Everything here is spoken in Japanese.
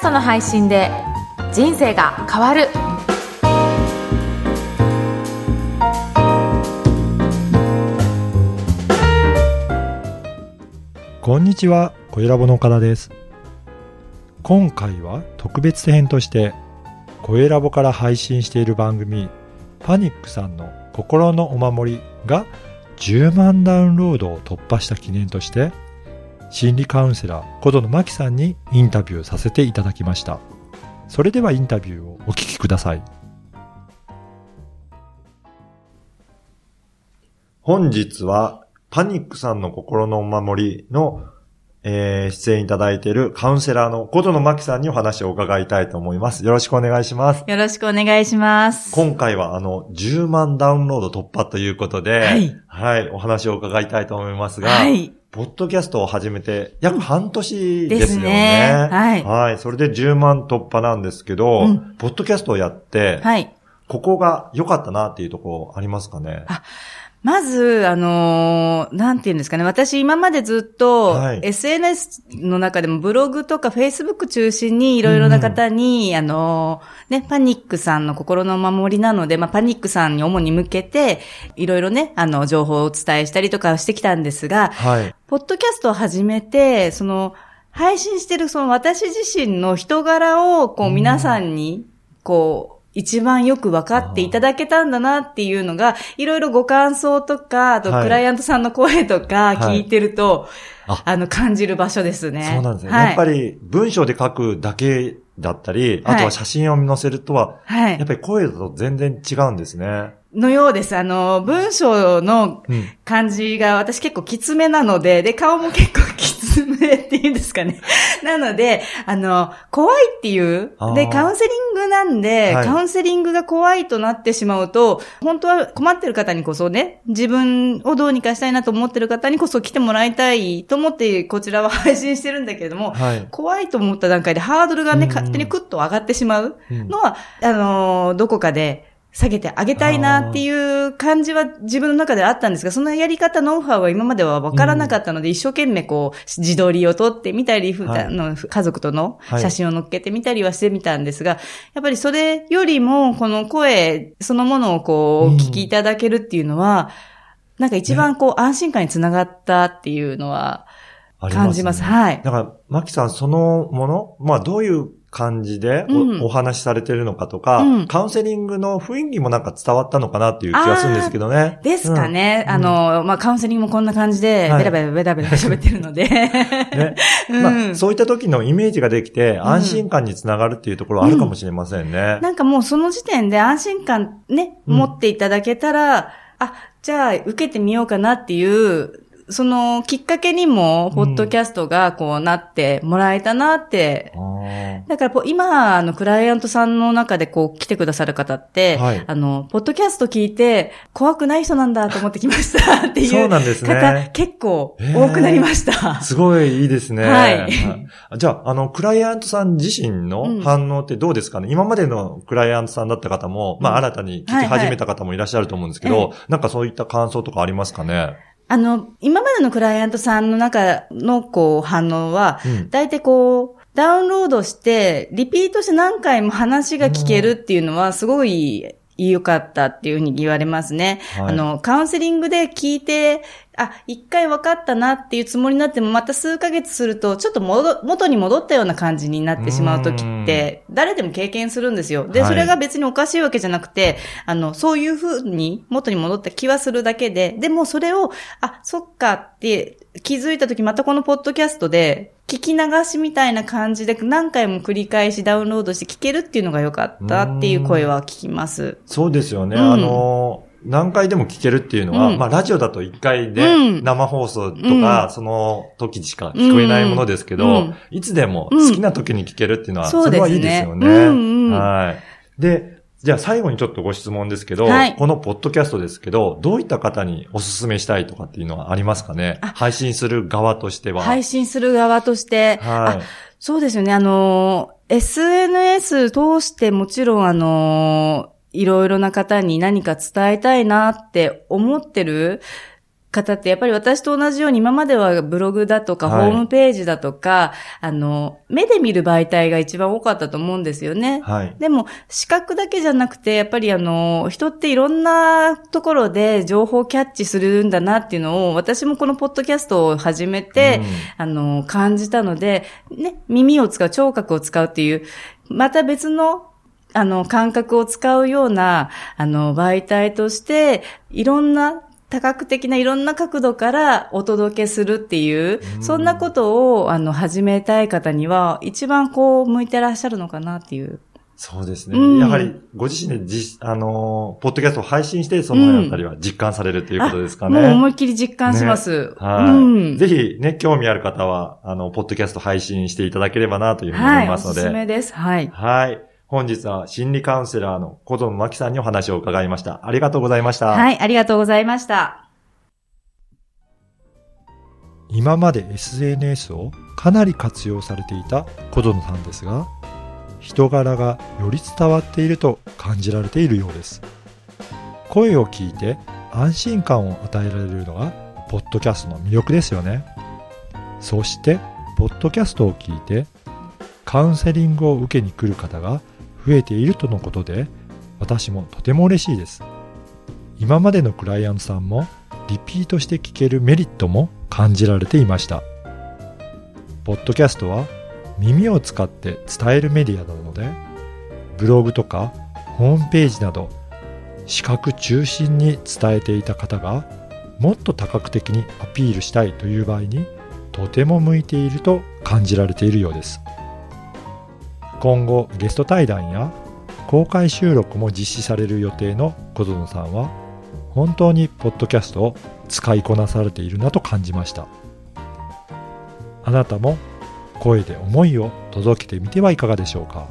ストの配信で人生が変わるこんにちは、小ラボの岡田です。今回は特別編として、声ラボから配信している番組、パニックさんの心のお守りが10万ダウンロードを突破した記念として、心理カウンセラー、小野真紀さんにインタビューさせていただきました。それではインタビューをお聞きください。本日は、パニックさんの心のお守りの、えー出演いただいているカウンセラーの小野真紀さんにお話を伺いたいと思います。よろしくお願いします。よろしくお願いします。今回はあの、10万ダウンロード突破ということで、はい。はい、お話を伺いたいと思いますが、はい。ポッドキャストを始めて約半年ですよね。ねはいはい。それで10万突破なんですけど、うんポッドキャストをやって、はい。ここが良かったなっていうところありますかね？あまず、あのーなんて言うんですかね。私今までずっと、はい SNS の中でもブログとか Facebook 中心にいろいろな方に、あのーね、パニックさんの心のお守りなので、まあ、パニックさんに主に向けて、いろいろね、あの、情報をお伝えしたりとかしてきたんですが、はい。ポッドキャストを始めて、その、配信してるその私自身の人柄を、こううん皆さんに、こう、一番よく分かっていただけたんだなっていうのが、いろいろご感想とか、あとはいクライアントさんの声とかはい聞いてると、ああの、感じる場所ですね。そうなんですね。はい、やっぱり文章で書くだけだったり、あとは写真を載せるとは、はいやっ。ぱり声だと全然違うんですね。のようです。あの、文章のうん。感じが私結構きつめなので、で、顔も結かね。なので、あの、怖いっていうで、カウンセリングなんで、はいカウンセリングが怖いとなってしまうと、本当は困ってる方にこそね、自分をどうにかしたいなと思ってる方にこそ来てもらいたいと思って、こちらは配信してるんだけれども、はい。怖いと思った段階でハードルがね、うん勝手にクッと上がってしまううんのは、あのーどこかで下げてあげたいなっていう感じは自分の中ではあったんですが、そのやり方、ノウハウは今までは分からなかったので、一生懸命こう、自撮りを撮ってみたり、ふはいあの家族とのはい写真を載っけてみたりはしてみたんですが、やっぱりそれよりも、この声そのものをこう、うんお聞きいただけるっていうのは、なんか一番こう、安心感につながったっていうのは、感じます。ねはい。だから、マキさんそのもの、まあどういう感じでお,、うんお話しされてるのかとか、うんカウンセリングの雰囲気もなんか伝わったのかなっていう気がするんですけどね。ですかね。うんあの、まあ、カウンセリングもこんな感じで、はいベラベラベラベラ喋ってるので。ねうんまあ、そういった時のイメージができて、安心感につながるっていうところはあるかもしれませんね。なんかもうその時点で安心感ね、うん持っていただけたら、あ、じゃあ受けてみようかなっていう、そのきっかけにも、ポッドキャストがこうなってもらえたなって。あー。だからこう今、あの、クライアントさんの中でこう来てくださる方って、はい。あの、ポッドキャスト聞いて、怖くない人なんだと思ってきましたっていうそうなんです方、ね。結構多くなりました。すごいいいですね。はい。じゃあ、あの、クライアントさん自身の反応ってどうですかね、今までのクライアントさんだった方も、まあ、うん。新たに聞き始めた方もいらっしゃると思うんですけど、はいはなんかそういった感想とかありますかね？あの、今までのクライアントさんの中のこう反応は、うん。大体こう、ダウンロードして、リピートして何回も話が聞けるっていうのは、すごい良かったっていうふうに言われますね。はいあの、カウンセリングで聞いて、あ、一回分かったなっていうつもりになっても、また数ヶ月すると、ちょっと戻、元に戻ったような感じになってしまう時って、誰でも経験するんですよ。で、はいそれが別におかしいわけじゃなくて、あの、そういうふうに元に戻った気はするだけで、でもそれを、あ、そっかって気づいた時、またこのポッドキャストで、聞き流しみたいな感じで何回も繰り返しダウンロードして聞けるっていうのが良かったっていう声は聞きます。そうですよね。うん。あの、何回でも聞けるっていうのは、うん。まあ、ラジオだと1回でうん。生放送とうか、ん。その時しか聞こえないものですけど、うん。いつでも好きな時に聞けるっていうのは、うんそれはいいですよね。はい。で、じゃあ最後にちょっとご質問ですけど、はい。このポッドキャストですけど、どういった方にお勧めしたいとかっていうのはありますかね？あ。配信する側としては。配信する側として、はい。あそうですよね。あの、SNS 通してもちろんあの、いろいろな方に何か伝えたいなって思ってる方ってやっぱり私と同じように今まではブログだとかホはいームページだとか、あの、目で見る媒体が一番多かったと思うんですよね。はい。でも、視覚だけじゃなくて、やっぱりあの、人っていろんなところで情報をキャッチするんだなっていうのを、私もこのポッドキャストを始めて、うんあの、感じたので、ね、耳を使う、聴覚を使うっていう、また別の、あの、感覚を使うような、あの、媒体として、いろんな、多角的ないろんな角度からお届けするっていう、うんそんなことを、あの、始めたい方には、一番こう、向いてらっしゃるのかなっていう。そうですね。うんやはり、ご自身でじ、あのー、ポッドキャストを配信して、そのあたりは実感されるっていうことですかね。もう思いっきり実感します。はい、うん。ぜひね、興味ある方は、あの、ポッドキャスト配信していただければなというふうに思はいい、おますので。すすめです。はい。はい。本日は心理カウンセラーの小園真希さんにお話を伺いました。ありがとうございました。はい、ありがとうございました。今まで SNS をかなり活用されていた小園さんですが、人柄がより伝わっていると感じられているようです。声を聞いて安心感を与えられるのが、ポッドキャストの魅力ですよね。そして、ポッドキャストを聞いて、カウンセリングを受けに来る方が増えているとのことで、私もとても嬉しいです。今までのクライアントさんもリピートして聞けるメリットも感じられていました。ポッドキャストは耳を使って伝えるメディアなので、ブログとかホームページなど視覚中心に伝えていた方がもっと多角的にアピールしたいという場合にとても向いていると感じられているようです。今後ゲスト対談や公開収録も実施される予定の小園さんは本当にポッドキャストを使いこなされているなと感じました。あなたも声で思いを届けてみてはいかがでしょうか。